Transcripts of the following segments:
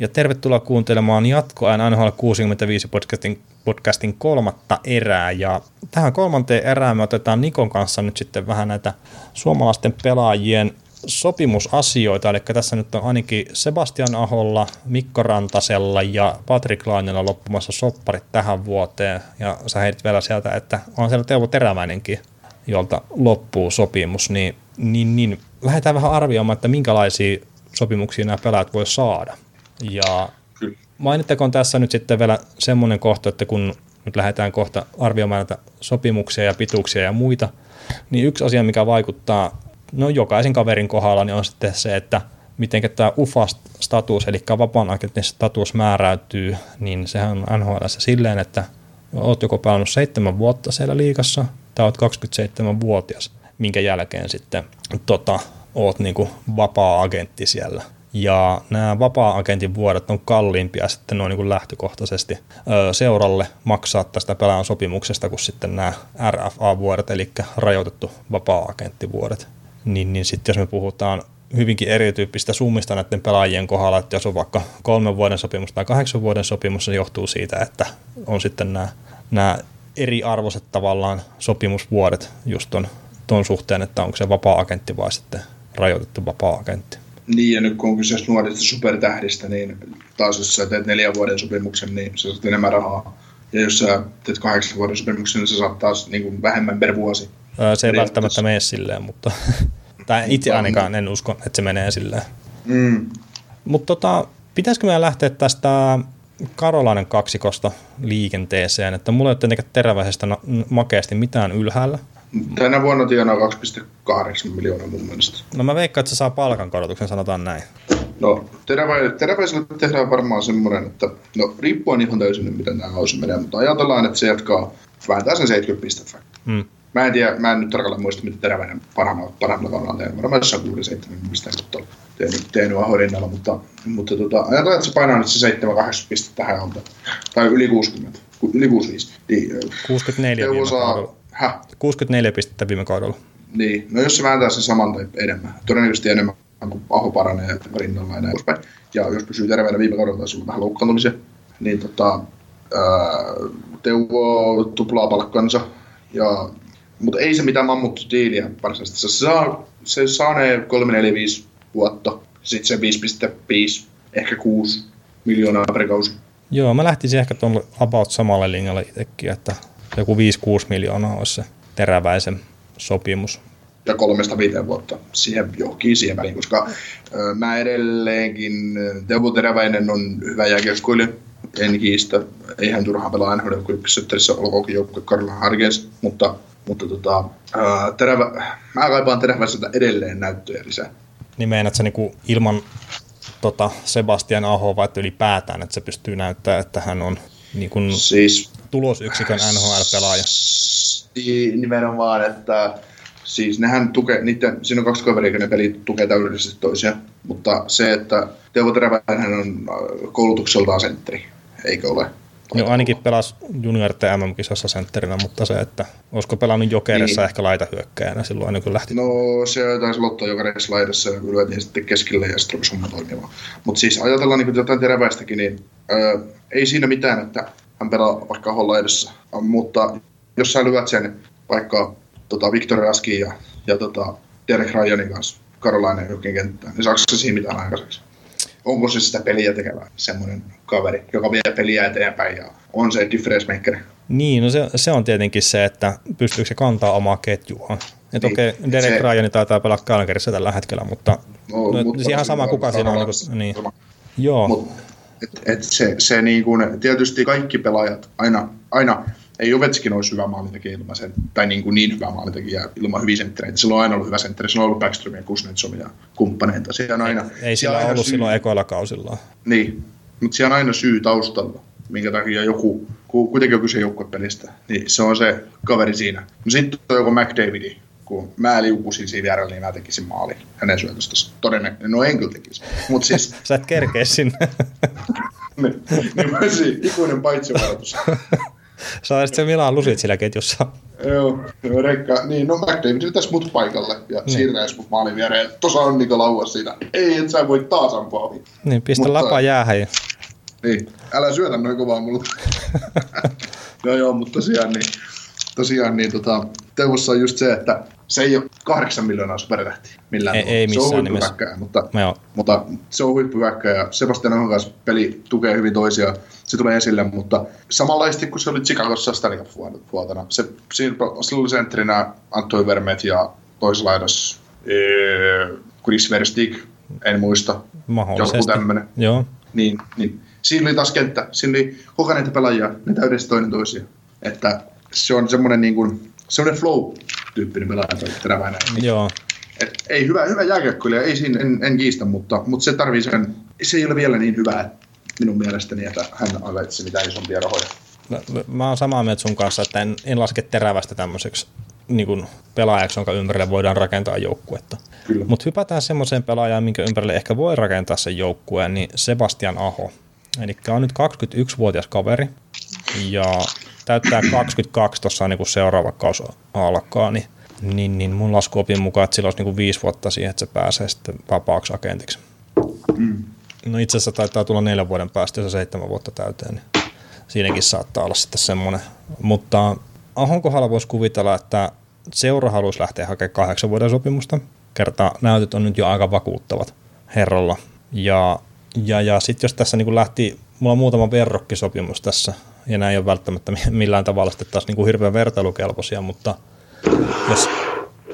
ja tervetuloa kuuntelemaan jatkoajan NHL 65 podcastin, podcastin kolmatta erää. Ja tähän kolmanteen erään me otetaan Nikon kanssa nyt sitten vähän näitä suomalaisten pelaajien sopimusasioita, eli tässä nyt on ainakin Sebastian Aholla, Mikko Rantasella ja Patrick Lainella loppumassa sopparit tähän vuoteen, ja sä heitit vielä sieltä, että on siellä Teuvo Teräväinenkin, jolta loppuu sopimus, niin, niin, niin lähdetään vähän arvioimaan, että minkälaisia sopimuksia nämä pelaajat voi saada. Ja mainittakoon tässä nyt sitten vielä semmoinen kohta, että kun nyt lähdetään kohta arvioimaan näitä sopimuksia ja pituuksia ja muita, niin yksi asia, mikä vaikuttaa no jokaisen kaverin kohdalla, niin on sitten se, että miten tämä UFA-status, eli vapaan agentin status määräytyy, niin sehän on NHL silleen, että oot joko pelannut seitsemän vuotta siellä liikassa, tai oot 27-vuotias, minkä jälkeen sitten tota, oot niinku vapaa-agentti siellä. Ja nämä vapaa-agentin vuodet on kalliimpia sitten noin niin lähtökohtaisesti seuralle maksaa tästä pelaajan sopimuksesta kuin sitten nämä RFA-vuodet, eli rajoitettu vapaa-agenttivuodet. Niin, niin sitten jos me puhutaan hyvinkin erityyppistä summista näiden pelaajien kohdalla, että jos on vaikka kolmen vuoden sopimus tai kahdeksan vuoden sopimus, se johtuu siitä, että on sitten nämä, nämä eriarvoiset tavallaan sopimusvuodet just ton, ton suhteen, että onko se vapaa-agentti vai sitten rajoitettu vapaa-agentti. Niin, ja nyt kun on kyse nuorista supertähdistä, niin taas jos sä teet neljän vuoden sopimuksen, niin sä saat enemmän rahaa. Ja jos sä teet kahdeksan vuoden sopimuksen, niin sä saat taas niin kuin vähemmän per vuosi. Se ei välttämättä mene silleen, mutta tai itse ainakaan en usko, että se menee silleen. Mm. Mutta tota, pitäisikö meidän lähteä tästä Karolainen kaksikosta liikenteeseen, että mulla ei ole tietenkään teräväisestä makeasti mitään ylhäällä. Tänä vuonna tienaa 2,8 miljoonaa mun mielestä. No mä veikkaan, että se saa palkankorotuksen, sanotaan näin. No, terävä, teräväiselle tehdään varmaan semmoinen, että no riippuen ihan täysin, miten nämä kausi menee, mutta ajatellaan, että se jatkaa vähintään sen 70 pistettä. Mm. Mä en tiedä, mä en nyt tarkalleen muista, mitä teräväinen parhaimmalla, parhaimmalla on tehnyt. Varmaan jossain 6 7 mistä en tehnyt, tehnyt ahorinnalla, mutta, mutta tota, ajatellaan, että se painaa nyt se 7-8 pistettä tähän on, tai yli 60, yli 65. Niin, 64 viime saa, kaudella. Häh? 64 pistettä viime kaudella. Niin, no jos se vääntää sen saman tai enemmän, todennäköisesti enemmän kun Aho paranee rinnalla ja näin poispäin. Ja jos pysyy terveenä viime kaudella, taisi olla vähän loukkaantumisia, niin tota, ää, Teuvo tuplaa palkkansa ja mutta ei se mitään mammuttu diiliä varsinaisesti. Se saa, se saa ne 3, 4, 5 vuotta. Sitten se 5,5, ehkä 6 miljoonaa per kausi. Joo, mä lähtisin ehkä tuon about samalle linjalle itsekin, että joku 5-6 miljoonaa olisi se teräväisen sopimus. Ja kolmesta viiteen vuotta siihen johonkin siihen väliin, koska ö, mä edelleenkin, Teuvo Teräväinen on hyvä jääkiekkoilija, en kiistä. Eihän turhaa pelaa NHL, kun ykkössetterissä olkoonkin joukkue Karla Hargens, mutta mutta tota, ää, terävä, mä kaipaan teräväiseltä edelleen näyttöjä lisää. Niin meinaat sä niinku ilman tota Sebastian Aho vai ylipäätään, että se pystyy näyttämään, että hän on niin kuin siis, tulosyksikön NHL-pelaaja? Nimenomaan, että siis nehän tukee, niiden, siinä on kaksi kaveria, ne pelit tukee täydellisesti toisiaan, mutta se, että Teuvo Teräväinen on koulutukseltaan sentteri, eikö ole? Joo, ainakin pelasi junior MM-kisassa sentterinä, mutta se, että olisiko pelannut jokerissa niin. ehkä laita hyökkäjänä silloin, niin kun lähti. No se taisi lottoa jokerissa laidassa ja kyllä sitten keskelle ja sitten homma toimimaan. Mutta siis ajatellaan niin jotain teräväistäkin, niin ää, ei siinä mitään, että hän pelaa vaikka Aholla edessä. Mutta jos sä lyöt sen vaikka tota, Victor Raskin ja, ja tota, Derek Ryanin kanssa Karolainen jokin kenttään, niin saako se siinä mitään aikaiseksi? onko se sitä peliä tekevä semmoinen kaveri, joka vie peliä eteenpäin ja on se difference maker. Niin, no se, se on tietenkin se, että pystyykö se kantaa omaa ketjua. Että niin, okei, okay, Derek se, Ryan taitaa pelaa Calgaryssa tällä hetkellä, mutta, no, no, mutta ihan sama kuka siinä on. Niin, niin. Joo. Mut, et, et se, se niin kuin, tietysti kaikki pelaajat aina, aina ei Ovechkin olisi hyvä maalintekijä ilman sen, tai niin, kuin niin hyvä maalintekijä ilman hyviä senttereitä. Sillä on aina ollut hyvä sentteri, sillä on ollut Backstrom ja Kuznetsov ja kumppaneita. Siellä on aina, ei, ei sillä aina ollut syy. silloin ekoilla kausilla. Niin, mutta siellä on aina syy taustalla, minkä takia joku, kuitenkin on kyse joukkuepelistä, niin se on se kaveri siinä. No sitten on joku McDavidi, kun mä liukusin siinä vierellä, niin mä tekisin maali hänen syötöstä. Todennäköisesti, no en kyllä tekisi. Mut siis... Sä et kerkeä sinne. niin, niin mä ikuinen paitsi Sä olisit se Milan lusit sillä ketjussa. Joo, joo rekka. Niin, no McDavid vetäisi mut paikalle ja niin. siirtäisi mut maalin viereen. Tuossa on Niko Lauas siinä. Ei, et sä voi taas ampua. Niin, pistä Mutta, lapa jäähän. Niin, älä syötä noin kovaa mulle. joo, joo, mutta tosiaan niin, tosiaan niin tota, Teuvossa on just se, että se ei ole kahdeksan miljoonaa supertähtiä millään ei, ei missään se on nimessä. Mutta, mutta, se on huippuväkkä ja Sebastian Ahon kanssa peli tukee hyvin toisiaan. Se tulee esille, mutta samanlaisesti kuin se oli Chicagossa Stanley Cup-vuotena. Se, sillä oli sentterinä Antoi Vermet ja toisella laidassa Chris Verstig, en muista. Joku tämmöinen. Joo. Niin, niin. Siinä oli taas kenttä. Siinä oli kokeneita pelaajia, ne täydessä toinen toisia. Että se on semmoinen niin kuin, semmoinen flow-tyyppinen pelaaja. Niin. Joo. Et ei hyvä, hyvä jääkiekkoilija, ei siinä, en, en kiistä, mutta, mutta se tarvii sen, se ei ole vielä niin hyvä minun mielestäni, että hän ansaitsisi mitään isompia rahoja. No, mä oon samaa mieltä sun kanssa, että en, en laske terävästä tämmöiseksi niin kuin pelaajaksi, jonka ympärille voidaan rakentaa joukkuetta. Mutta hypätään semmoiseen pelaajaan, minkä ympärille ehkä voi rakentaa sen joukkueen, niin Sebastian Aho. Eli on nyt 21-vuotias kaveri ja täyttää 22 tuossa niin kun seuraava kausi alkaa, niin, niin, niin mun laskuopin mukaan, että sillä olisi niin kuin viisi vuotta siihen, että se pääsee sitten vapaaksi agentiksi. Mm. No itse asiassa taitaa tulla neljän vuoden päästä, jos se seitsemän vuotta täyteen, niin siinäkin saattaa olla sitten semmoinen. Mutta Ahon kohdalla voisi kuvitella, että seura haluaisi lähteä hakemaan kahdeksan vuoden sopimusta. Kerta näytöt on nyt jo aika vakuuttavat herralla. Ja, ja, ja sitten jos tässä niin lähti, mulla on muutama verrokkisopimus tässä, ja nämä ei ole välttämättä millään tavalla sitten taas niin kuin hirveän vertailukelpoisia, mutta jos,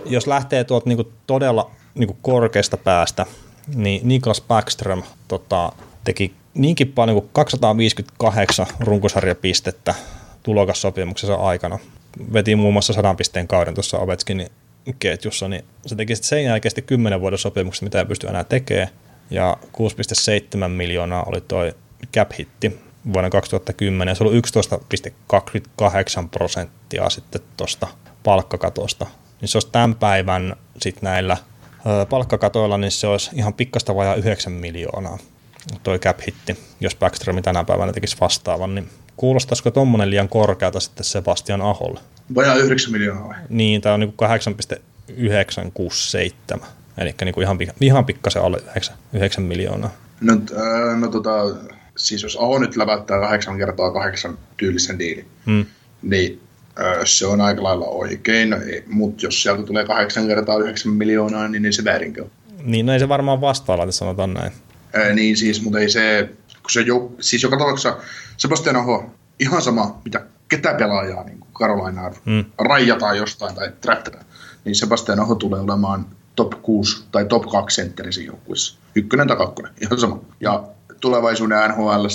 jos lähtee tuolta niin kuin todella niin kuin korkeasta päästä, niin Niklas Backström tota, teki niinkin paljon kuin 258 runkosarjapistettä tulokassopimuksessa aikana. Veti muun muassa 100 pisteen kauden tuossa Ovechkinin ketjussa, niin se teki sitten sen jälkeen sitten 10 vuoden sopimuksen, mitä ei pysty enää tekemään. Ja 6,7 miljoonaa oli toi cap-hitti vuonna 2010. Se oli 11,28 prosenttia sitten tuosta palkkakatosta. Niin se olisi tämän päivän sitten näillä palkkakatoilla, niin se olisi ihan pikkasta vajaa 9 miljoonaa toi cap hitti, jos Backstrom tänä päivänä tekisi vastaavan, niin kuulostaisiko tuommoinen liian korkeata sitten Sebastian Aholle? Vajaa 9 miljoonaa vai? Niin, tämä on niin 8,967, eli niin ihan, ihan pikkasen alle 9, 9 miljoonaa. No, äh, no tota, siis jos Aho nyt lävättää kahdeksan kertaa kahdeksan tyylisen diili, hmm. niin se on aika lailla oikein, no, mutta jos sieltä tulee kahdeksan kertaa yhdeksän miljoonaa, niin, niin se väärinkö? Niin, no ei se varmaan vastaalla, sanotaan näin. Ää, niin siis, mutta ei se, kun se jo, siis joka tapauksessa Sebastian Aho, ihan sama, mitä ketä pelaajaa niin kuin Carolinaa mm. rajataan jostain tai draftetaan, niin Sebastian Aho tulee olemaan top 6 tai top 2 sentteri siinä joukkueessa. Ykkönen tai kakkonen, ihan sama. Ja tulevaisuuden nhl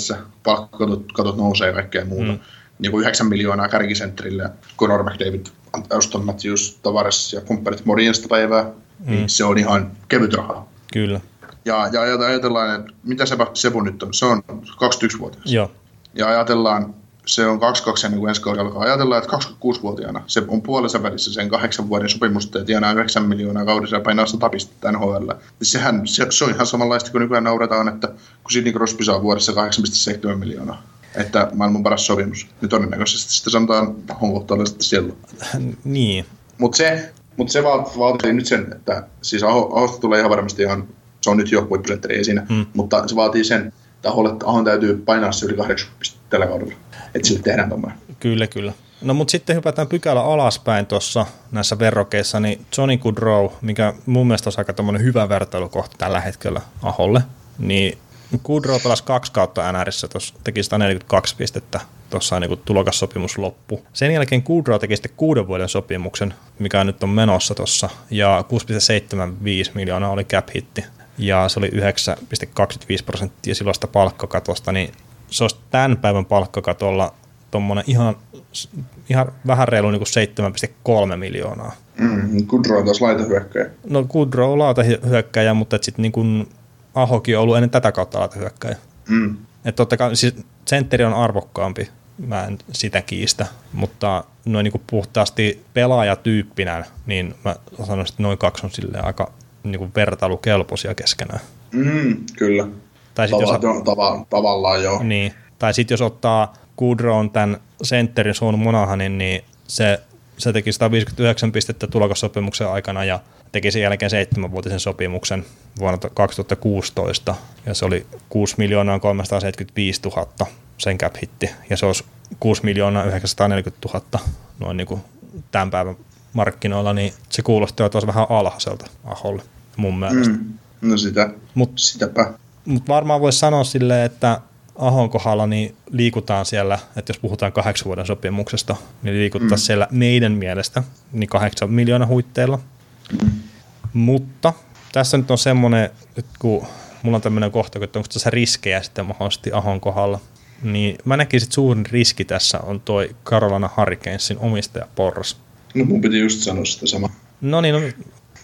palkkakatot katot nousee ja kaikkea muuta. Mm. Niin kuin 9 miljoonaa kärkisentterille, Conor McDavid, Auston Matthews, Tavares ja kumppanit morjesta päivää, niin mm. niin se on ihan kevyt rahaa. Kyllä. Ja, ja ajatellaan, että mitä se Sebu nyt on? Se on 21-vuotias. Joo. Ja ajatellaan, se on 22 ennen kuin ensi kaudella alkaa. Ajatellaan, että 26-vuotiaana se on puolessa välissä sen kahdeksan vuoden sopimusta ja tienaa 9 miljoonaa kaudessa ja painaa 100 pistettä NHL. Sehän, se, se, on ihan samanlaista kuin nykyään nauretaan, että kun Sidney Crosby saa vuodessa 8,7 miljoonaa että maailman paras sopimus. Niin todennäköisesti sitten sanotaan honkohtaalla sitten siellä. niin. Mutta se, mut se vaatii nyt sen, että siis Ahosta tulee ihan varmasti ihan se on nyt jo huippusentteri ei siinä, hmm. mutta se vaatii sen, että Ahon täytyy painaa se yli 80 pistettä tällä kaudella, että sille tehdään tuommoinen. Kyllä, kyllä. No mutta sitten hypätään pykälä alaspäin tuossa näissä verrokeissa, niin Johnny Goodrow, mikä mun mielestä on aika hyvä vertailukohta tällä hetkellä Aholle, niin Goodrow pelasi kaksi kautta NRissä, tuossa teki 142 pistettä, tuossa niin tulokassopimus loppu. Sen jälkeen Goodrow teki sitten kuuden vuoden sopimuksen, mikä nyt on menossa tuossa, ja 6,75 miljoonaa oli cap hitti ja se oli 9,25 prosenttia silloista palkkakatosta, niin se olisi tämän päivän palkkakatolla tuommoinen ihan, ihan vähän reilu niin kuin 7,3 miljoonaa. Mm, Goodrow on taas laitahyökkäjä. No Goodrow on laitahyökkäjä, mutta sitten niin kuin Ahokin on ollut ennen tätä kautta laitahyökkäjä. Mm. Että totta kai, siis sentteri on arvokkaampi, mä en sitä kiistä, mutta noin niin kuin puhtaasti pelaajatyyppinä, niin mä sanoisin, että noin kaksi on silleen aika niin kuin vertailukelpoisia keskenään. Mm, kyllä. Tai sit Tava, jos, tava, tavallaan joo. Niin. Tai sitten jos ottaa Goodrow on tämän sentterin Sean Monahanin, niin se, se teki 159 pistettä tulokassopimuksen aikana ja teki sen jälkeen seitsemänvuotisen sopimuksen vuonna 2016 ja se oli 6 miljoonaa 375 000 sen cap hitti ja se olisi 6 miljoonaa 940 000 noin niin kuin tämän päivän markkinoilla, niin se kuulostaa taas vähän alhaiselta Aholle mun mielestä. Mm, no sitä, Mut, sitäpä. Mutta varmaan voisi sanoa silleen, että Ahon kohdalla niin liikutaan siellä, että jos puhutaan kahdeksan vuoden sopimuksesta, niin liikutaan mm. siellä meidän mielestä niin kahdeksan miljoonaa huitteilla. Mm. Mutta tässä nyt on semmoinen, että kun mulla on tämmöinen kohta, että onko tässä riskejä sitten mahdollisesti Ahon kohdalla, niin mä näkisin, että suurin riski tässä on toi Carolina Hurricanesin omistaja Porras. No mun piti just sanoa sitä sama. No niin, no,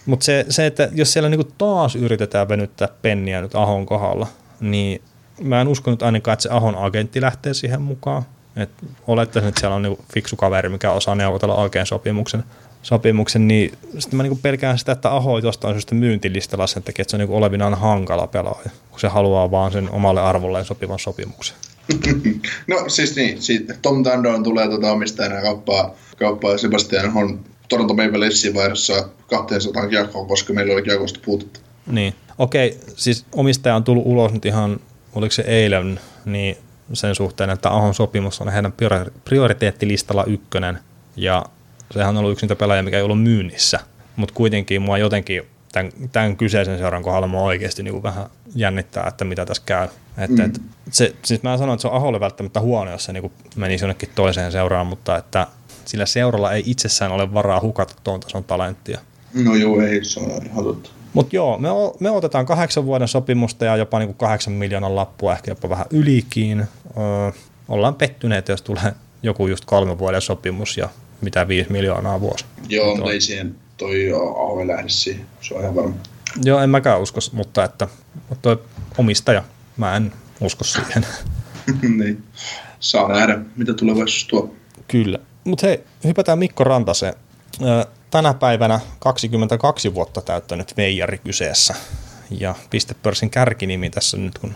mutta se, se, että jos siellä niinku taas yritetään venyttää penniä nyt Ahon kohdalla, niin mä en usko nyt ainakaan, että se Ahon agentti lähtee siihen mukaan. Et olettaisin, että siellä on niinku fiksu kaveri, mikä osaa neuvotella oikein sopimuksen, sopimuksen niin sitten mä niinku pelkään sitä, että Aho jostain syystä myyntilistalla sen takia, että se on niinku olevinaan hankala pelaaja, kun se haluaa vaan sen omalle arvolleen sopivan sopimuksen. no siis niin, siitä Tom Tandon tulee tuota omistajana kauppaa, kauppaa Sebastian Hon Toronto Maple Leafsin vaihdossa 200 kiekkoon, koska meillä oli kiekosta puutetta. Niin, okei, siis omistaja on tullut ulos nyt ihan, oliko se eilen, niin sen suhteen, että Ahon sopimus on heidän prioriteettilistalla ykkönen, ja sehän on ollut yksi niitä pelaajia, mikä ei ollut myynnissä, mutta kuitenkin mua jotenkin tämän, tämän kyseisen seuran kohdalla mua oikeasti niin kuin vähän jännittää, että mitä tässä käy. Että, mm. että se, siis mä sanon, että se on Aholle välttämättä huono, jos se niin kuin menisi jonnekin toiseen seuraan, mutta että sillä seuralla ei itsessään ole varaa hukata tuon tason talenttia. No joo, ei, se on ihan totta. Mutta joo, me, me otetaan kahdeksan vuoden sopimusta ja jopa niin kuin kahdeksan miljoonan lappua, ehkä jopa vähän ylikin. Öö, ollaan pettyneet, jos tulee joku just kolme vuoden sopimus ja mitä viisi miljoonaa vuosi. Joo, mutta ei siihen toi Aove lähde siihen, se on ihan varma. Joo, en mäkään usko, mutta että toi omistaja, mä en usko siihen. niin. Saa nähdä, mitä tulevaisuus tuo. Kyllä. Mutta hei, hypätään Mikko Rantaseen. Tänä päivänä 22 vuotta täyttänyt veijari kyseessä. Ja pistepörssin kärkinimi tässä nyt, kun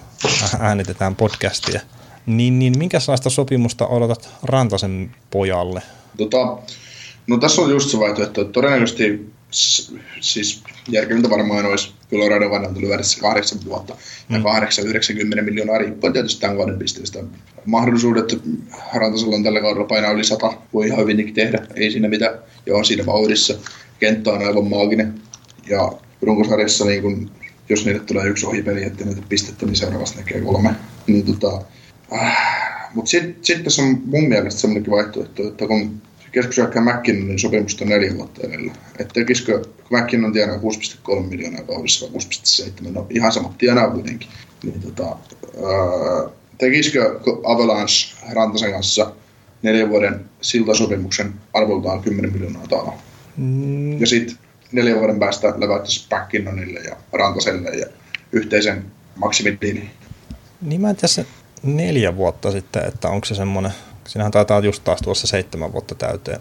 äänitetään podcastia. Niin, niin minkälaista sopimusta odotat Rantasen pojalle? Tota, no tässä on just se vaihtoehto, että todennäköisesti siis järkevintä varmaan olisi Colorado vanhan tuli välissä kahdeksan vuotta ja mm. 8-90 miljoonaa riippuen tietysti tämän vuoden pisteestä. Mahdollisuudet Rantasella on tällä kaudella painaa yli 100, voi ihan hyvinkin tehdä, ei siinä mitään, ja on siinä vauhdissa. Kenttä on aivan maaginen ja runkosarjassa niin kun, jos niille tulee yksi ohipeli, että näitä pistettä, niin seuraavassa näkee kolme. Niin, tota, äh, mutta sitten sit tässä on mun mielestä semmoinenkin vaihtoehto, että kun keskusjohtaja McKinnonin sopimusta neljä vuotta edellä. Että tekisikö, kun McKinnon tienaa 6,3 miljoonaa kaudessa vai 6,7, no ihan samat tienaa kuitenkin. Niin tota, ää, tekisikö Avalanche Rantasen kanssa neljän vuoden siltasopimuksen arvoltaan 10 miljoonaa taala? Mm. Ja sitten neljän vuoden päästä leväyttäisi McKinnonille ja Rantaselle ja yhteisen maksimidiiliin. Niin mä en tässä neljä vuotta sitten, että onko se semmoinen Siinähän taitaa just taas tuossa seitsemän vuotta täyteen,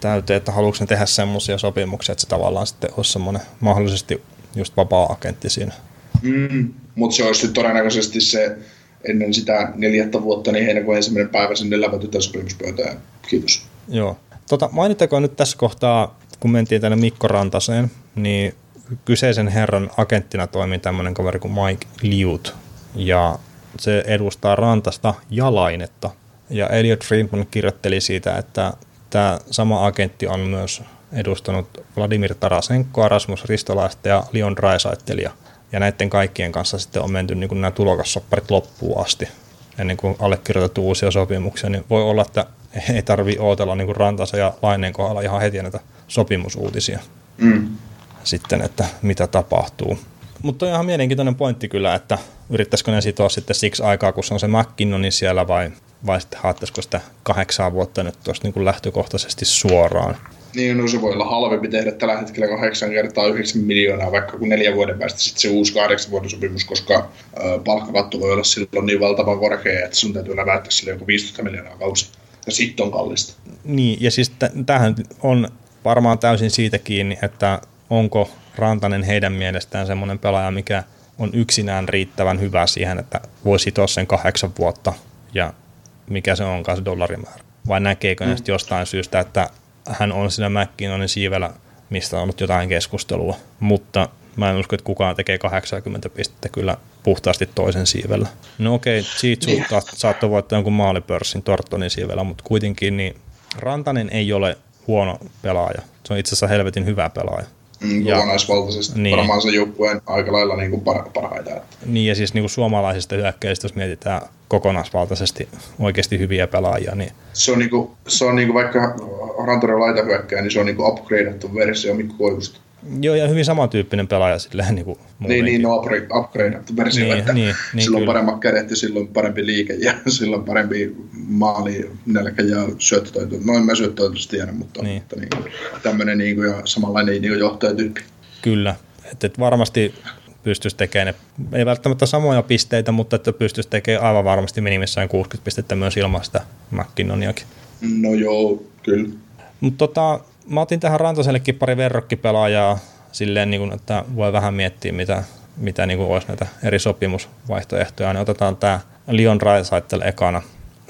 täyteen että haluatko ne tehdä semmoisia sopimuksia, että se tavallaan sitten olisi semmoinen mahdollisesti just vapaa-agentti siinä. Mm, mutta se olisi todennäköisesti se ennen sitä neljättä vuotta, niin heinäkuun ensimmäinen päivä sinne läpätytään sopimuspöytään. Kiitos. Joo. Tota, mainittakoon nyt tässä kohtaa, kun mentiin tänne Mikko Rantaseen, niin kyseisen herran agenttina toimii tämmöinen kaveri kuin Mike Liut, ja se edustaa Rantasta ja Lainetta – ja Elliot Friedman kirjoitteli siitä, että tämä sama agentti on myös edustanut Vladimir Tarasenkoa, Rasmus Ristolaista ja Leon Draisaitlia. Ja näiden kaikkien kanssa sitten on menty niin nämä tulokassopparit loppuun asti ennen kuin allekirjoitettu uusia sopimuksia, niin voi olla, että ei tarvi odotella niin Rantansa ja Laineen kohdalla ihan heti näitä sopimusuutisia. Mm. Sitten, että mitä tapahtuu. Mutta on ihan mielenkiintoinen pointti kyllä, että yrittäisikö ne sitoa sitten siksi aikaa, kun se on se McKinnonin siellä vai vai sitten haettaisiko sitä kahdeksan vuotta nyt tuosta niin lähtökohtaisesti suoraan. Niin, no se voi olla halvempi tehdä tällä hetkellä kahdeksan kertaa 9 miljoonaa, vaikka kun neljä vuoden päästä sitten se uusi kahdeksan vuoden sopimus, koska ö, palkkakatto voi olla silloin niin valtavan korkea, että sun täytyy läväyttää sille joku 15 miljoonaa kausi. Ja sitten on kallista. Niin, ja siis t- tämähän on varmaan täysin siitä kiinni, että onko Rantanen heidän mielestään semmoinen pelaaja, mikä on yksinään riittävän hyvä siihen, että voi sitoa sen kahdeksan vuotta ja mikä se onkaan se dollarimäärä. Vai näkeekö mm. jostain syystä, että hän on siinä McKinnonin siivellä, mistä on ollut jotain keskustelua. Mutta mä en usko, että kukaan tekee 80 pistettä kyllä puhtaasti toisen siivellä. No okei, okay, Chiitsu niin. saattoi voittaa jonkun maalipörssin Tortonin siivellä, mutta kuitenkin niin Rantanen ei ole huono pelaaja. Se on itse asiassa helvetin hyvä pelaaja. Mm, kokonaisvaltaisesti niin. varmaan se joukkueen aika lailla niin kuin par- parhaita. Niin ja siis niin kuin suomalaisista hyökkäistä, jos mietitään kokonaisvaltaisesti oikeasti hyviä pelaajia. Niin... Se on, niin kuin, se on niin kuin vaikka Rantanen laita hyökkää, niin se on niin kuin upgradeattu versio Mikko Koivusta. Joo, ja hyvin samantyyppinen pelaaja silleen niin kuin Niin, niin, no upgrade, upgradeattu versio, niin, että niin, niin, sillä on paremmat kädet ja sillä on parempi liike ja sillä on parempi maali, nälkä ja syöttötoitu. Noin mä syöttötoitusta tiedä, mutta, niin. mutta niin, tämmöinen niin kuin, ja samanlainen niin kuin johtajatyyppi. Kyllä, että et varmasti pystyisi tekemään, ei välttämättä samoja pisteitä, mutta että pystyisi tekemään aivan varmasti minimissään 60 pistettä myös ilman sitä McKinnoniakin. No joo, kyllä. Mutta tota, mä otin tähän Rantasellekin pari verrokkipelaajaa silleen, niin kuin, että voi vähän miettiä, mitä, mitä niin kuin olisi näitä eri sopimusvaihtoehtoja. Niin otetaan tämä Leon Raisaitel ekana.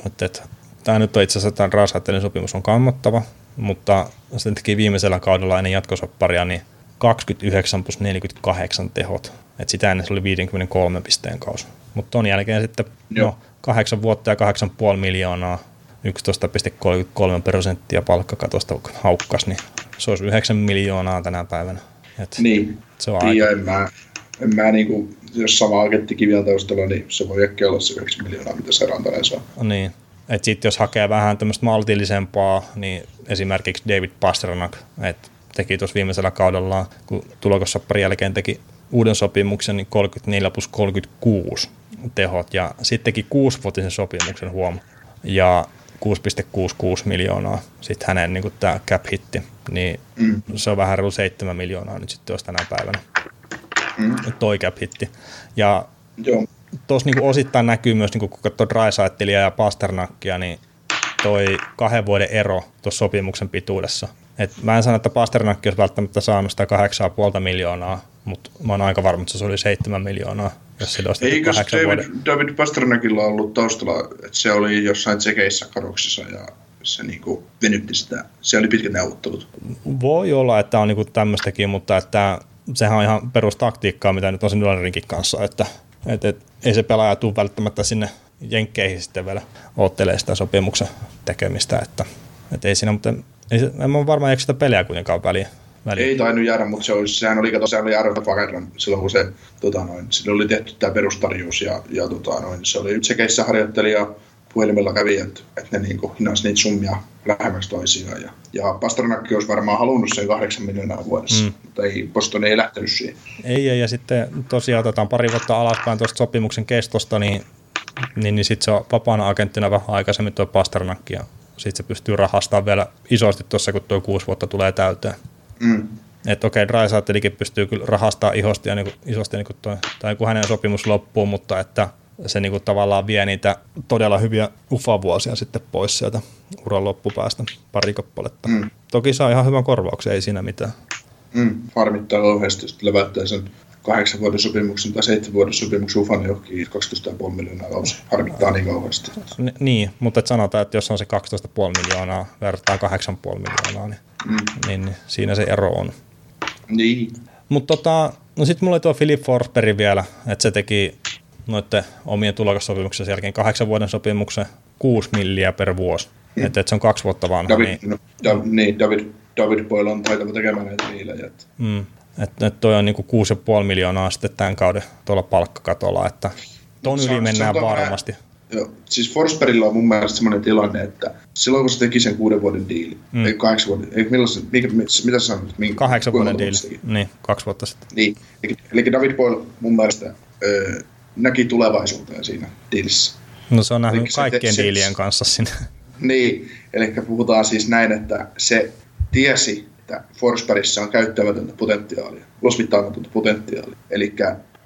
Että, tämä nyt on itse asiassa tämä Raisaitelin sopimus on kammottava, mutta sen teki viimeisellä kaudella ennen jatkosopparia niin 29 plus 48 tehot. Et sitä ennen se oli 53 pisteen kausi. Mutta ton jälkeen sitten no, 8 vuotta ja 8,5 miljoonaa 11,33 prosenttia palkkakatosta haukkas, niin se olisi 9 miljoonaa tänä päivänä. Et niin, se on aika... en mä, en mä niinku, jos sama agentti kivillä taustalla, niin se voi ehkä olla se 9 miljoonaa, mitä se Rantanen saa. Niin, että sitten jos hakee vähän tämmöistä maltillisempaa, niin esimerkiksi David Pasternak, että teki tuossa viimeisellä kaudella, kun tulokossoppari jälkeen teki uuden sopimuksen, niin 34 plus 36 tehot, ja sitten teki kuusivuotisen sopimuksen huom. Ja 6,66 miljoonaa sitten hänen niin tämä cap-hitti, niin mm. se on vähän reilu 7 miljoonaa nyt sitten jos tänä päivänä mm. toi cap-hitti. Ja tuossa niin osittain näkyy myös, niin kun katsoo Drysaitelia ja Pasternakkia, niin toi kahden vuoden ero tuossa sopimuksen pituudessa. Et mä en sano, että Pasternakki olisi välttämättä saanut sitä 8,5 miljoonaa, mutta mä oon aika varma, että se oli 7 miljoonaa jos sillä olisi Eikö David, vuoden... David Pasternakilla ollut taustalla, että se oli jossain tsekeissä kadoksissa ja se niinku venytti sitä. Se oli pitkät neuvottelut. Voi olla, että on niinku tämmöistäkin, mutta että sehän on ihan perustaktiikkaa, mitä nyt on sen Dolarinkin kanssa, että et, et, ei se pelaaja tule välttämättä sinne jenkkeihin sitten vielä oottelee sitä sopimuksen tekemistä, että et ei siinä, mutta ei, en ole varmaan eikö sitä peliä kuitenkaan väliä väliin. Ei tainnut jäädä, mutta se olisi, sehän oli, kato, sehän oli silloin, kun se, tota noin, sille oli tehty tämä perustarjous ja, ja tota noin, se oli keissä harjoittelija puhelimella kävi, että, että ne niin hinnasi niitä summia lähemmäksi toisiaan. Ja, ja Pasternakki olisi varmaan halunnut sen kahdeksan miljoonaa vuodessa, mm. mutta ei, Boston ei lähtenyt siihen. Ei, ei, ja sitten tosiaan otetaan pari vuotta alaspäin tuosta sopimuksen kestosta, niin, niin, niin sitten se on vapaana agenttina vähän aikaisemmin tuo Pasternakki, ja sitten se pystyy rahastamaan vielä isosti tuossa, kun tuo kuusi vuotta tulee täyteen. Mm. Että okei, okay, pystyy kyllä rahastaa ihosti ja niin kuin, isosti niin kuin toi, tai kun hänen sopimus loppuu, mutta että se niin kuin tavallaan vie niitä todella hyviä ufa-vuosia sitten pois sieltä uran loppupäästä pari kappaletta. Mm. Toki saa ihan hyvän korvauksen, ei siinä mitään. Mm, harmittaa että levättää sen kahdeksan vuoden sopimuksen tai seitsemän vuoden sopimuksen ufan johonkin 12,5 miljoonaa kausi. Harmittaa niin kauheasti. N- niin, mutta et sanotaan, että jos on se 12,5 miljoonaa vertaa 8,5 miljoonaa, niin, mm. niin, niin siinä se ero on. Niin. Mutta tota, no sitten mulla oli tuo Philip Forsberg vielä, että se teki noiden omien tulokassopimuksen jälkeen kahdeksan vuoden sopimuksen 6 milliä per vuosi. Mm. Että et se on kaksi vuotta vanha. David, niin, no, da, niin, David, David Boyle on taitava tekemään näitä niille. Mm. Että et toi on niinku 6,5 miljoonaa sitten tämän kauden tuolla palkkakatolla, että ton yli mennään varmasti. Joo, siis Forsbergilla on mun mielestä semmoinen tilanne, että silloin kun se teki sen kuuden vuoden diili, mm. ei kahdeksan vuoden, ei milloin se, mikä, mitä sä sanoit? Minkä, kahdeksan vuoden diili, niin, kaksi vuotta sitten. Niin, eli, eli David Boyle mun mielestä ö, näki tulevaisuuteen siinä diilissä. No se on nähnyt eli kaikkien se, diilien kanssa sinne. Niin, eli puhutaan siis näin, että se tiesi, että Forsbergissa on käyttämätöntä potentiaalia, losmittaamatonta potentiaalia. Eli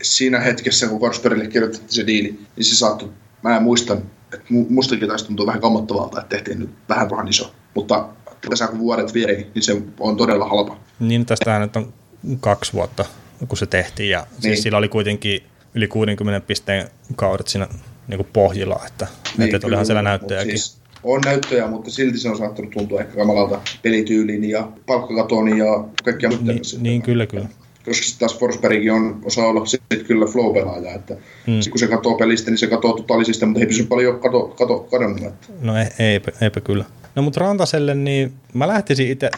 siinä hetkessä, kun Forsbergille kirjoitettiin se diili, niin se saattoi mä muistan, että mustakin taisi tuntuu vähän kammottavalta, että tehtiin nyt vähän vähän iso. Mutta tässä kun vuodet vie, niin se on todella halpa. Niin, tästähän nyt on kaksi vuotta, kun se tehtiin. Ja siis niin. siis sillä oli kuitenkin yli 60 pisteen kaudet siinä niin kuin pohjilla, että, niin, että olihan siellä näyttöjäkin. Siis on näyttöjä, mutta silti se on saattanut tuntua ehkä kamalalta pelityylin ja palkkakaton ja kaikkia niin, niin, niin, kyllä, kyllä koska taas Forsbergkin on, osaa olla sitten kyllä flow-pelaaja, että mm. kun se katsoo pelistä, niin se katsoo totaalisista, mutta ei pysy paljon kato, kato, kadonnut. Että. No ei, eipä, eipä kyllä. No mutta Rantaselle, niin mä lähtisin itse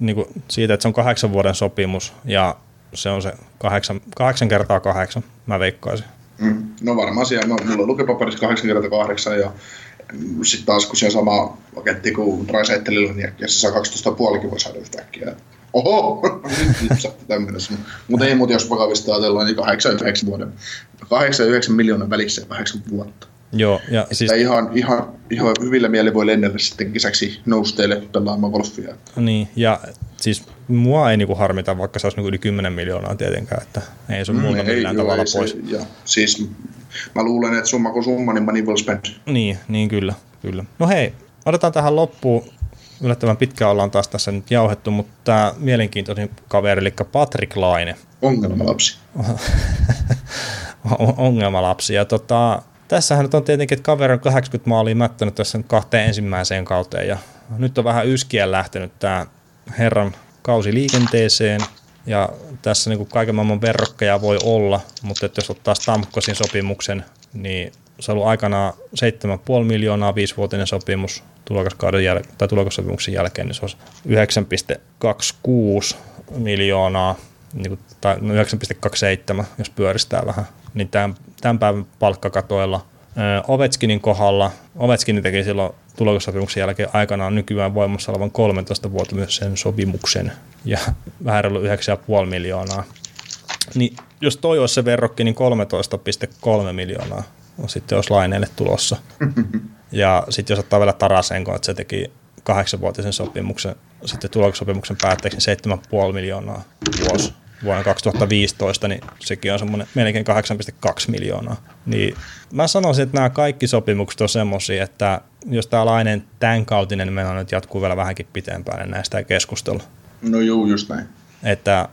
niin siitä, että se on kahdeksan vuoden sopimus ja se on se kahdeksan, kahdeksan kertaa kahdeksan, mä veikkaisin. Mm. No varmaan siellä, no, mulla lukee paperissa kahdeksan kertaa kahdeksan ja sitten taas kun se on sama paketti kuin Drysaitelilla, niin se saa 12,5 voi saada yhtäkkiä. Oho, nyt tämmöinen. Mutta ei muuta, jos vakavista ajatellaan, niin 8-9 vuoden. 8-9 miljoonan välissä 8 vuotta. Joo, ja siis... ihan, ihan, ihan hyvillä mieli voi lennellä sitten kesäksi nousteille pelaamaan golfia. Niin, ja siis mua ei niinku harmita, vaikka se olisi niinku yli 10 miljoonaa tietenkään, että ei se mm, multa millään ei, tavalla ei, pois. Se, ja, siis mä luulen, että summa kuin summa, niin money will spend. Niin, niin kyllä, kyllä. No hei, otetaan tähän loppuun yllättävän pitkään ollaan taas tässä nyt jauhettu, mutta tämä mielenkiintoinen kaveri, eli Patrick Laine. Ongelmalapsi. Ongelmalapsi. Ja tota, tässähän nyt on tietenkin, että kaveri on 80 maalia mättänyt tässä kahteen ensimmäiseen kauteen, ja nyt on vähän yskiä lähtenyt tämä herran kausi liikenteeseen, ja tässä niin kuin kaiken maailman verrokkeja voi olla, mutta että jos ottaa Stamkosin sopimuksen, niin se on ollut aikanaan 7,5 miljoonaa viisivuotinen sopimus, tulokaskauden jäl- tai tulokassopimuksen jälkeen, niin se olisi 9,26 miljoonaa, niin kuin, tai 9,27, no jos pyöristää vähän, niin tämän, tämän päivän palkkakatoilla. Ovechkinin kohdalla, Ovechkin teki silloin tulokassopimuksen jälkeen aikanaan nykyään voimassa olevan 13 vuotta myös sen sopimuksen ja vähän ollut 9,5 miljoonaa. Niin jos toi olisi se verrokki, niin 13,3 miljoonaa on sitten olisi laineille tulossa. Ja sitten jos ottaa vielä Tarasenko, että se teki kahdeksanvuotisen sopimuksen, sitten tuloksopimuksen päätteeksi 7,5 miljoonaa vuosi vuonna 2015, niin sekin on semmoinen melkein 8,2 miljoonaa. Niin mä sanoisin, että nämä kaikki sopimukset on semmoisia, että jos tämä lainen tämän kautinen meno nyt jatkuu vielä vähänkin pitempään, niin näistä ei keskustella. No joo, just näin. Että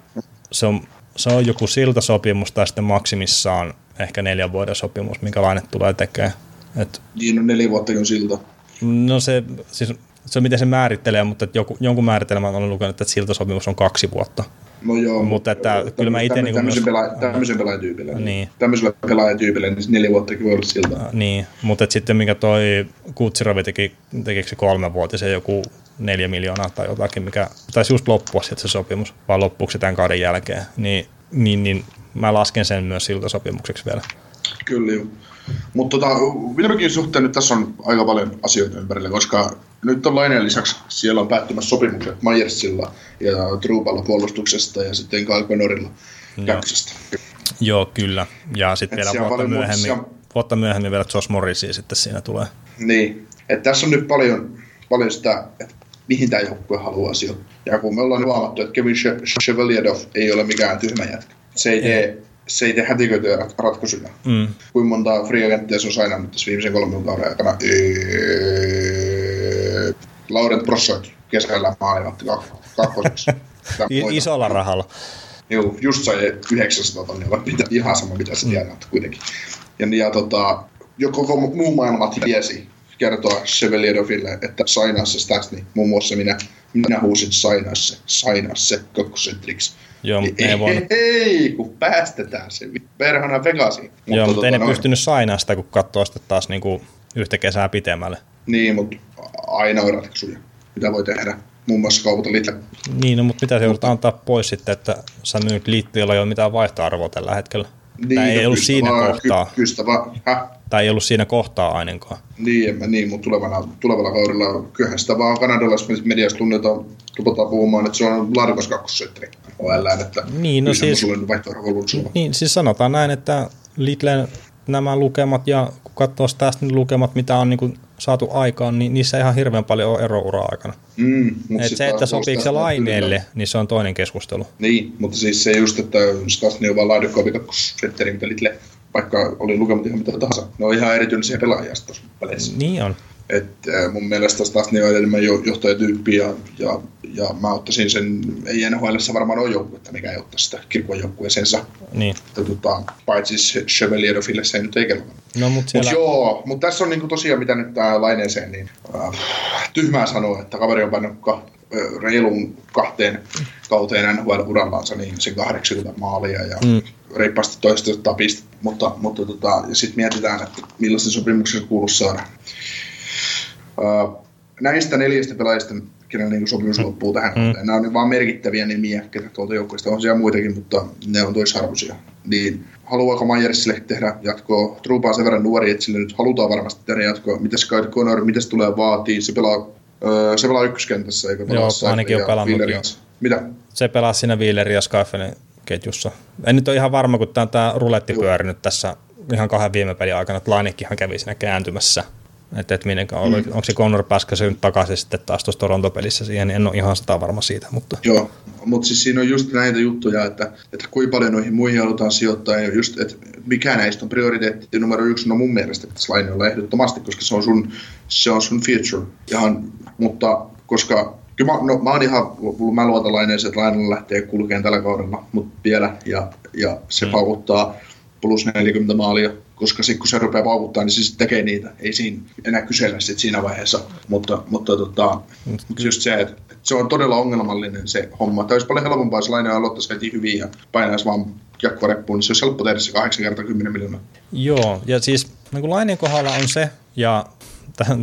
se on, se on joku siltasopimus tai sitten maksimissaan ehkä neljän vuoden sopimus, minkä laine tulee tekemään. Et, niin, on no neljä vuotta on silta. No se, siis, se on miten se määrittelee, mutta että joku, jonkun määritelmän olen lukenut, että siltasopimus on kaksi vuotta. No joo, mutta että täm, kyllä mä itse... Niin tämmöisen, myös... pela, tämmöisen pelaajatyypille. Niin. Tämmöisellä pelaajatyypille, niin neljä vuottakin voi olla siltä. Niin, mutta että sitten mikä toi Kutsirovi teki, tekikö se kolme vuotisen joku neljä miljoonaa tai jotakin, mikä taisi just loppua sitten se sopimus, vai loppuuko se tämän kauden jälkeen, niin, niin, niin mä lasken sen myös siltä sopimukseksi vielä. Kyllä joo. Mutta tota, Wilbekin suhteen nyt tässä on aika paljon asioita ympärillä, koska nyt on laineen lisäksi siellä on päättymässä sopimukset Majersilla ja Truballa puolustuksesta ja sitten Kyle Connorilla kaksosta. Joo, kyllä. Ja sitten vielä vuotta myöhemmin, siellä... vuotta myöhemmin vielä Josh Morrisia sitten siinä tulee. Niin. Et tässä on nyt paljon, paljon sitä, että mihin tämä joukkue haluaa sijoittaa. Ja kun me ollaan huomattu, että Kevin Chevelierov ei ole mikään tyhmä jätkä. Se ei, tee, se ei tee hätiköityjä ratkaisuja. Mm. Kuinka monta free agenttia se on sainannut tässä viimeisen kolmen kauden aikana? Öö, Laurent Brossoit kesällä maailmatti kakkoseksi. Isolla rahalla. Joo, just sai 900 tonnia, mitä, ihan sama mitä se tienaa mm. kuitenkin. Ja, ja tota, jo koko muu maailma tiesi kertoa Chevelieroville, että sainaa se. Niin muun muassa minä, minä huusin sainaa se, sainaa se kakkosentriksi. Joo, mutta ei, ei, ei, kun päästetään se perhana Vegasiin. Joo, mutta, mutta ei ne noin. pystynyt sainaa sitä, kun katsoo sitten taas niinku yhtä kesää pitemmälle. Niin, mutta aina on ratkaisuja, mitä voi tehdä. Muun muassa kaupata Lidl. Niin, no, mutta mitä se joudut antaa pois sitten, että sä myyt Lidlillä ei ole mitään vaihtoarvoa tällä hetkellä? Niin, Tämä ei no, ollut siinä kohtaa. Ky, kystä vaan, Häh? Tai ei ollut siinä kohtaa ainakaan. Niin, niin mutta tulevana, tulevalla kaudella kyllähän sitä vaan kanadalaisessa mediassa tunnetaan, tupataan puhumaan, että se on laadukas kakkosetteri. OL, että niin, no siis, niin, siis sanotaan näin, että Lidlen nämä lukemat ja kun katsoo tästä niin lukemat, mitä on niin kuin saatu aikaan, niin niissä ei ihan hirveän paljon ole eroura aikana. Mm, Et se, että sopiiko se laineelle, niin se on toinen keskustelu. Niin, mutta siis se just, että Stasni on vaan laadukkaampi kakkosetteri, mitä Lidle vaikka oli lukemat ihan mitä tahansa. Ne on ihan erityisiä pelaajia tuossa väleissä. Niin on. Et mun mielestä taas ne on enemmän johtajatyyppi ja, ja, ja mä ottaisin sen, ei NHL varmaan ole joukkuetta, mikä ei ottaisi sitä kirkon joukkueeseensa. Niin. Että, tota, paitsi Chevalier Dofille se ei nyt ei kelpaa. No, mutta siellä... mut joo, mutta tässä on niinku tosiaan mitä nyt tää laineeseen, niin äh, tyhmää sanoa, että kaveri on pannut äh, reilun kahteen kauteen NHL-urallansa niin se 80 maalia ja mm. reippaasti toista pistettä, mutta, mutta tota, ja sitten mietitään, että millaisen sopimuksen kuuluisi saada. Uh, näistä neljästä pelaajista, kenellä niin sopimus mm. loppuu tähän mm. Nämä on vaan merkittäviä nimiä, ketä tuolta joukkueesta on siellä muitakin, mutta ne on toisarvoisia. Niin haluaako Majersille tehdä jatkoa? Trupaa sen verran nuori, että sille nyt halutaan varmasti tehdä jatkoa. Mitäs Kyle Connor, mitä se tulee vaatii? Se pelaa, öö, se pelaa ykköskentässä, eikö pelaa Joo, ainakin on pelannut jo. Mitä? Se pelaa siinä Wheelerin ja Skyfelin ketjussa. En nyt ole ihan varma, kun tämä, tämä ruletti pyörinyt tässä ihan kahden viime pelin aikana, että Lainikkihan kävi siinä kääntymässä että et minne, mm. onko se Connor pääskä nyt takaisin sitten taas tuossa Toronto-pelissä siihen, niin en ole ihan sata varma siitä. Mutta. Joo, mutta siis siinä on just näitä juttuja, että, että kuinka paljon noihin muihin halutaan sijoittaa ja just, että mikä näistä on prioriteetti numero yksi, no mun mielestä pitäisi lainilla ehdottomasti, koska se on sun, se on sun future. Ihan, mutta koska kyllä mä, no, mä oon ihan, mä luotan laineeseen, että lainalla lähtee kulkeen tällä kaudella, mutta vielä, ja, ja se mm. paukuttaa plus 40 maalia koska sitten kun se rupeaa paukuttaa, niin se sitten tekee niitä. Ei siinä enää kysellä sit siinä vaiheessa. Mutta, mutta tota, mutta just se, että, se on todella ongelmallinen se homma. Tämä olisi paljon helpompaa, jos Laine aloittaisi heti hyvin ja painaisi vaan jakkoreppuun, niin se olisi helppo tehdä se 8 kertaa 10 miljoonaa. Joo, ja siis niin kuin Laineen kohdalla on se, ja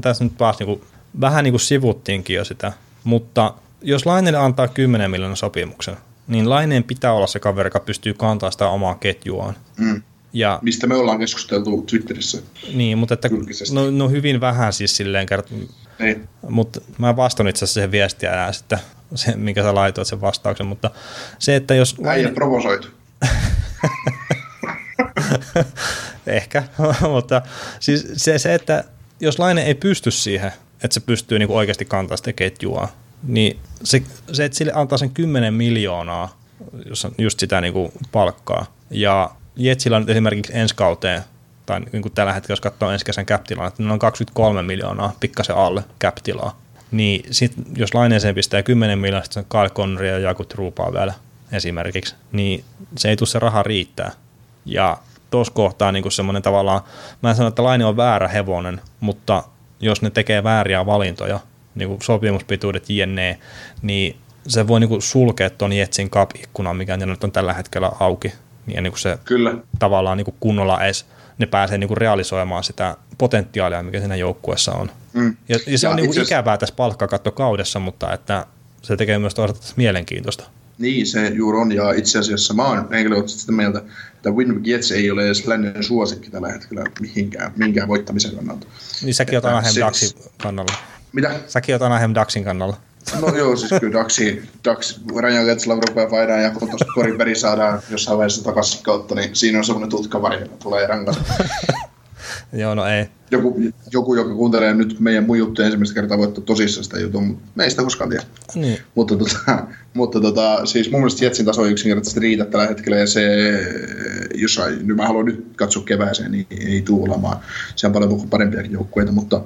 tässä nyt taas niin kuin, vähän niin kuin sivuttiinkin jo sitä, mutta jos Laineelle antaa 10 miljoonan sopimuksen, niin Laineen pitää olla se kaveri, joka pystyy kantaa sitä omaa ketjuaan. Mm. Ja, Mistä me ollaan keskusteltu Twitterissä. Niin, mutta että, no, no, hyvin vähän siis silleen kert... Niin. Mutta mä vastaan itse asiassa siihen viestiä ja sitten se, minkä sä laitoit sen vastauksen, mutta se, että jos... Äijä provosoitu. Ehkä, mutta siis se, se, että jos Laine ei pysty siihen, että se pystyy niinku oikeasti kantaa sitä ketjua, niin se, se, että sille antaa sen 10 miljoonaa, jos on just sitä niinku palkkaa, ja Jetsillä on nyt esimerkiksi ensi kauteen, tai niin kuin tällä hetkellä, jos katsoo ensi kesän cap niin on 23 miljoonaa pikkasen alle cap Niin sit, jos laineeseen pistää 10 miljoonaa, sitten on Kyle Connery ja Jakut Ruupaa vielä esimerkiksi, niin se ei tule se raha riittää. Ja tuossa kohtaa niin semmoinen tavallaan, mä en sano, että Laine on väärä hevonen, mutta jos ne tekee vääriä valintoja, niin kuin sopimuspituudet jne, niin se voi niin kuin sulkea tuon Jetsin cap-ikkunan, mikä nyt on tällä hetkellä auki niin niin kuin se Kyllä. tavallaan niin kuin kunnolla edes ne pääsee niin kuin realisoimaan sitä potentiaalia, mikä siinä joukkueessa on. Mm. Ja, ja se ja on niin kuin ikävää tässä palkkakattokaudessa, mutta että se tekee myös toisaalta mielenkiintoista. Niin, se juuri on, ja itse asiassa mä oon henkilökohtaisesti sitä mieltä, että Winnipeg Jets ei ole edes lännen suosikki tällä hetkellä mihinkään, mihinkään voittamisen kannalta. Niin säkin oot Ducksin kannalla. Mitä? Säkin oot Anaheim Ducksin kannalla. No joo, siis kyllä Daxi, Dax, Rajan Getslav rupeaa faidaan ja kun tuosta peri saadaan jossain vaiheessa takaisin kautta, niin siinä on semmoinen tutkavari, joka tulee rankas. joo, no ei. Joku, joku, joka kuuntelee nyt meidän mun juttuja ensimmäistä kertaa voittaa tosissaan sitä jutun, mutta meistä koskaan tiedä. Niin. Mutta, tota, mutta tota, siis mun mielestä Jetsin taso ei yksinkertaisesti riitä tällä hetkellä ja se, jos nyt mä haluan nyt katsoa kevääseen, niin ei tule olemaan. Se on paljon parempiakin joukkueita, mutta,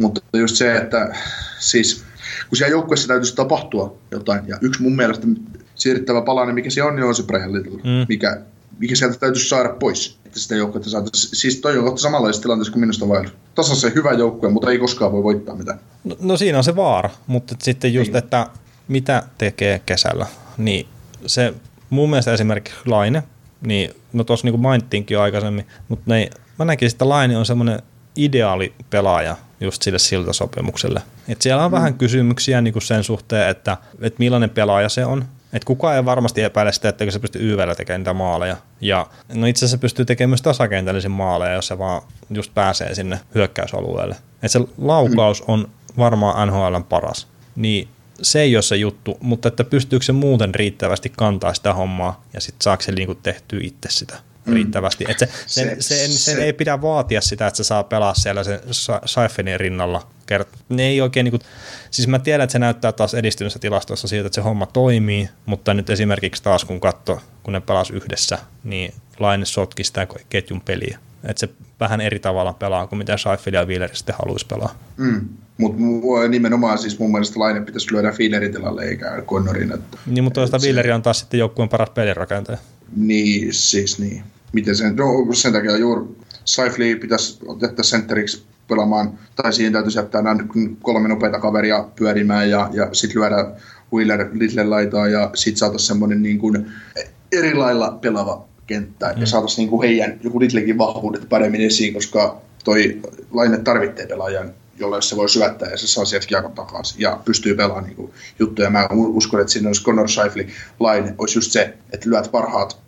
mutta just se, että siis kun siellä joukkueessa täytyisi tapahtua jotain. Ja yksi mun mielestä siirrettävä palanen, mikä se on, niin on se Little, mm. mikä, mikä sieltä täytyisi saada pois. Että sitä joukkuetta saataisiin. Siis toi on kohta samanlaisessa tilanteessa kuin minusta Wild. Se hyvä joukkue, mutta ei koskaan voi voittaa mitään. No, no siinä on se vaara, mutta sitten just, niin. että mitä tekee kesällä, niin se mun mielestä esimerkiksi Laine, niin no tuossa niin kuin mainittiinkin jo aikaisemmin, mutta ne, mä näkisin, että Laine on semmoinen ideaali pelaaja just sille siltasopimukselle. Et siellä on mm. vähän kysymyksiä niin kuin sen suhteen, että, että millainen pelaaja se on. Et kukaan ei varmasti epäile sitä, että se pystyy YVllä tekemään niitä maaleja. Ja no itse asiassa pystyy tekemään myös tasakentällisiä maaleja, jos se vaan just pääsee sinne hyökkäysalueelle. Et se laukaus mm. on varmaan NHLn paras. Niin se ei ole se juttu, mutta että pystyykö se muuten riittävästi kantaa sitä hommaa ja sitten saako se niinku tehtyä itse sitä mm. riittävästi. Et se, sen, se, sen, sen se. ei pidä vaatia sitä, että se saa pelaa siellä sen Saifenin rinnalla. Ne ei oikein, niin kuin, siis mä tiedän, että se näyttää taas edistyneessä tilastossa siitä, että se homma toimii, mutta nyt esimerkiksi taas kun katso, kun ne pelas yhdessä, niin Laine sotki sitä ketjun peliä. Että se vähän eri tavalla pelaa kuin mitä Scheifele ja Wheeler sitten haluaisi pelaa. Mm. Mutta nimenomaan siis mun mielestä Laine pitäisi lyödä Fielerin tilalle eikä Connorin. Että, niin, mutta toista Wheeleri on taas sitten joukkueen paras pelirakentaja. Niin, siis niin. Miten sen, no, sen takia juuri Saifli pitäisi jättää sentteriksi pelaamaan, tai siihen täytyisi jättää nämä kolme nopeita kaveria pyörimään ja, ja sitten lyödä Wheeler Little laitaa ja sitten saataisiin semmoinen niin kuin eri lailla pelaava kenttä mm. ja saataisiin niin kuin heidän joku Littlekin vahvuudet paremmin esiin, koska toi Laine tarvitsee pelaajan, jolle se voi syöttää ja se saa sieltä kiekon takaisin ja pystyy pelaamaan niin kuin juttuja. Mä uskon, että siinä olisi Connor Shifley Laine olisi just se, että lyöt parhaat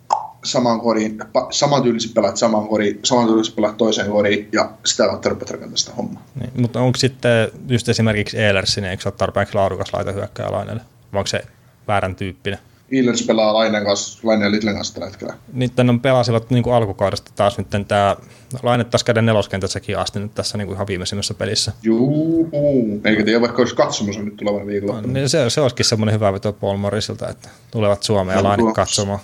saman koriin, samantyyliset pelaat saman koriin, samantyyliset pelaat toiseen koriin ja sitä kautta rupeat rakentamaan sitä hommaa. Niin, mutta onko sitten just esimerkiksi Eilersin, eikö se ole tarpeeksi laadukas laita hyökkää Lainelle? Vai onko se väärän tyyppinen? Eilers pelaa Lainen kanssa, Lainen ja Littlen kanssa tällä hetkellä. Nyt on pelasivat niin kuin alkukaudesta taas nyt tämä Laine taas käden neloskentässäkin asti nyt tässä niin kuin ihan viimeisimmässä pelissä. Juu, eikä tiedä vaikka olisi katsomus on nyt tulevana viikolla. No, niin se, se olisikin semmoinen hyvä veto Paul Morrisilta, että tulevat Suomeen ja Laine katsomaan.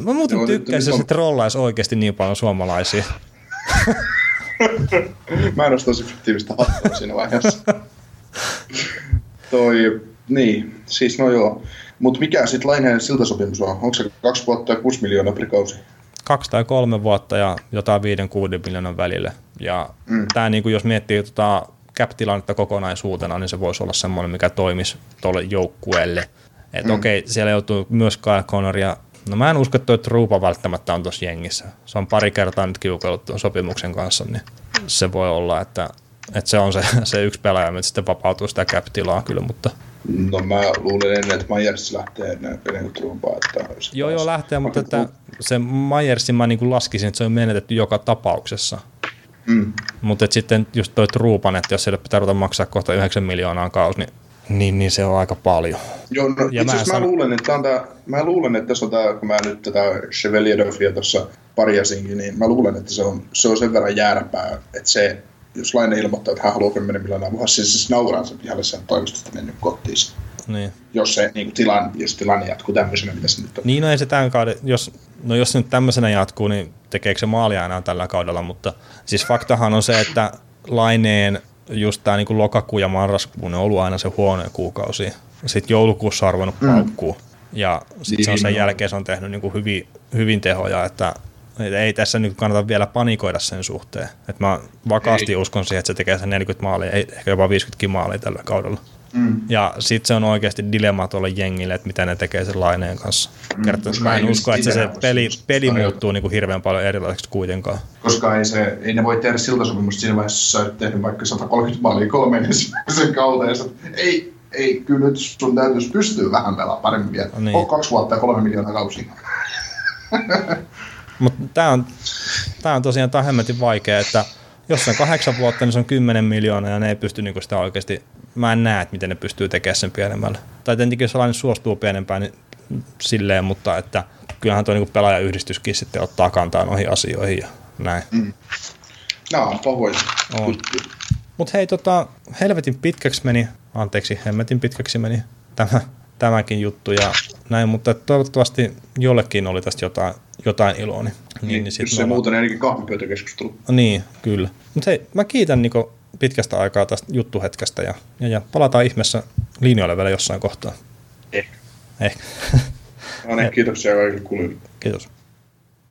Mä muuten tykkäisin, jos se trollaisi oikeasti niin paljon suomalaisia. Mä en olisi fiktiivistä hattua siinä vaiheessa. Toi, niin, siis no joo. Mutta mikä sitten Laineen siltasopimus on? Onko se kaksi vuotta ja kuusi miljoonaa per kausi? Kaksi tai kolme vuotta ja jotain viiden kuuden miljoonan välille. Ja mm. tämä, niin jos miettii tota cap-tilannetta kokonaisuutena, niin se voisi olla semmoinen, mikä toimisi tuolle joukkueelle. Että mm. okei, okay, siellä joutuu myös Kyle Connor ja No mä en usko, että tuo Truupa välttämättä on tuossa jengissä. Se on pari kertaa nyt kiukellut tuon sopimuksen kanssa, niin se voi olla, että, että se on se, se yksi pelaaja, että sitten vapautuu sitä cap-tilaa kyllä, mutta... No mä luulen ennen, että Myers lähtee ennen, ennen Truupaa. Että joo, joo, lähtee, mutta että se Myersin mä niin kuin laskisin, että se on menetetty joka tapauksessa. Mm. Mutta sitten just toi Truupan, että jos sille pitää ruveta maksaa kohta 9 miljoonaa kausi, niin niin, niin se on aika paljon. Joo, no, ja itse asiassa mä, san... luulen, että on tää, mä luulen, että tässä on tämä, kun mä nyt tätä Cheveliedoffia tuossa parjasinkin, niin mä luulen, että se on, se on sen verran jääräpää, että se, jos Laine ilmoittaa, että hän haluaa 10 miljoonaa vuosi, siis se nauraa sen pihalle sen toimistosta mennyt kotiin. Niin. Jos se niin tilanne, jos tilanne jatkuu tämmöisenä, mitä se nyt on. Niin, no ei se tämän kauden, jos, no jos se nyt tämmöisenä jatkuu, niin tekeekö se maalia enää tällä kaudella, mutta siis faktahan on se, että Laineen just tämä niin lokakuu ja marraskuu, ne on ollut aina se huonoja kuukausi. Sitten joulukuussa on ruvennut mm. paukkuu. Ja sitten se on sen niin. jälkeen se on tehnyt niin kuin hyvin, hyvin tehoja, että ei tässä nyt kannata vielä panikoida sen suhteen. Että mä vakaasti ei. uskon siihen, että se tekee sen 40 maalia, ehkä jopa 50 maalia tällä kaudella. Mm. Ja sitten se on oikeasti dilemma tuolle jengille, että mitä ne tekee sen laineen kanssa. Mm, mä en usko, että se peli, peli muuttuu niin kuin hirveän paljon erilaiseksi kuitenkaan. Koska ei, se, ei ne voi tehdä siltasopimusta siinä vaiheessa, jos sä tehnyt vaikka 130 maalia kolmen sen kautta, ja ei, ei, kyllä nyt sun täytyisi pystyä vähän pelaamaan paremmin vielä. No niin. On kaksi vuotta ja kolme miljoonaa kausia. Mutta tämä on, tää on tosiaan tämä hemmetin vaikea, että jos on kahdeksan vuotta, niin se on kymmenen miljoonaa ja ne ei pysty niinku sitä oikeasti mä en näe, että miten ne pystyy tekemään sen pienemmällä. Tai tietenkin jos sellainen suostuu pienempään, niin silleen, mutta että kyllähän tuo niin pelaajayhdistyskin sitten ottaa kantaa noihin asioihin ja näin. Mm. No, pahoin. Mutta hei, tota, helvetin pitkäksi meni, anteeksi, helvetin pitkäksi meni tämä, tämäkin juttu ja näin, mutta toivottavasti jollekin oli tästä jotain, jotain iloa. Niin, niin, niin jos se muuten ainakin kahvipöytäkeskustelu. Niin, kyllä. Mutta hei, mä kiitän Niko pitkästä aikaa tästä juttuhetkestä ja, ja, ja palataan ihmeessä linjoille vielä jossain kohtaa. Ehkä. Ehkä. No niin, kiitoksia kaikille kuulijoille. Kiitos.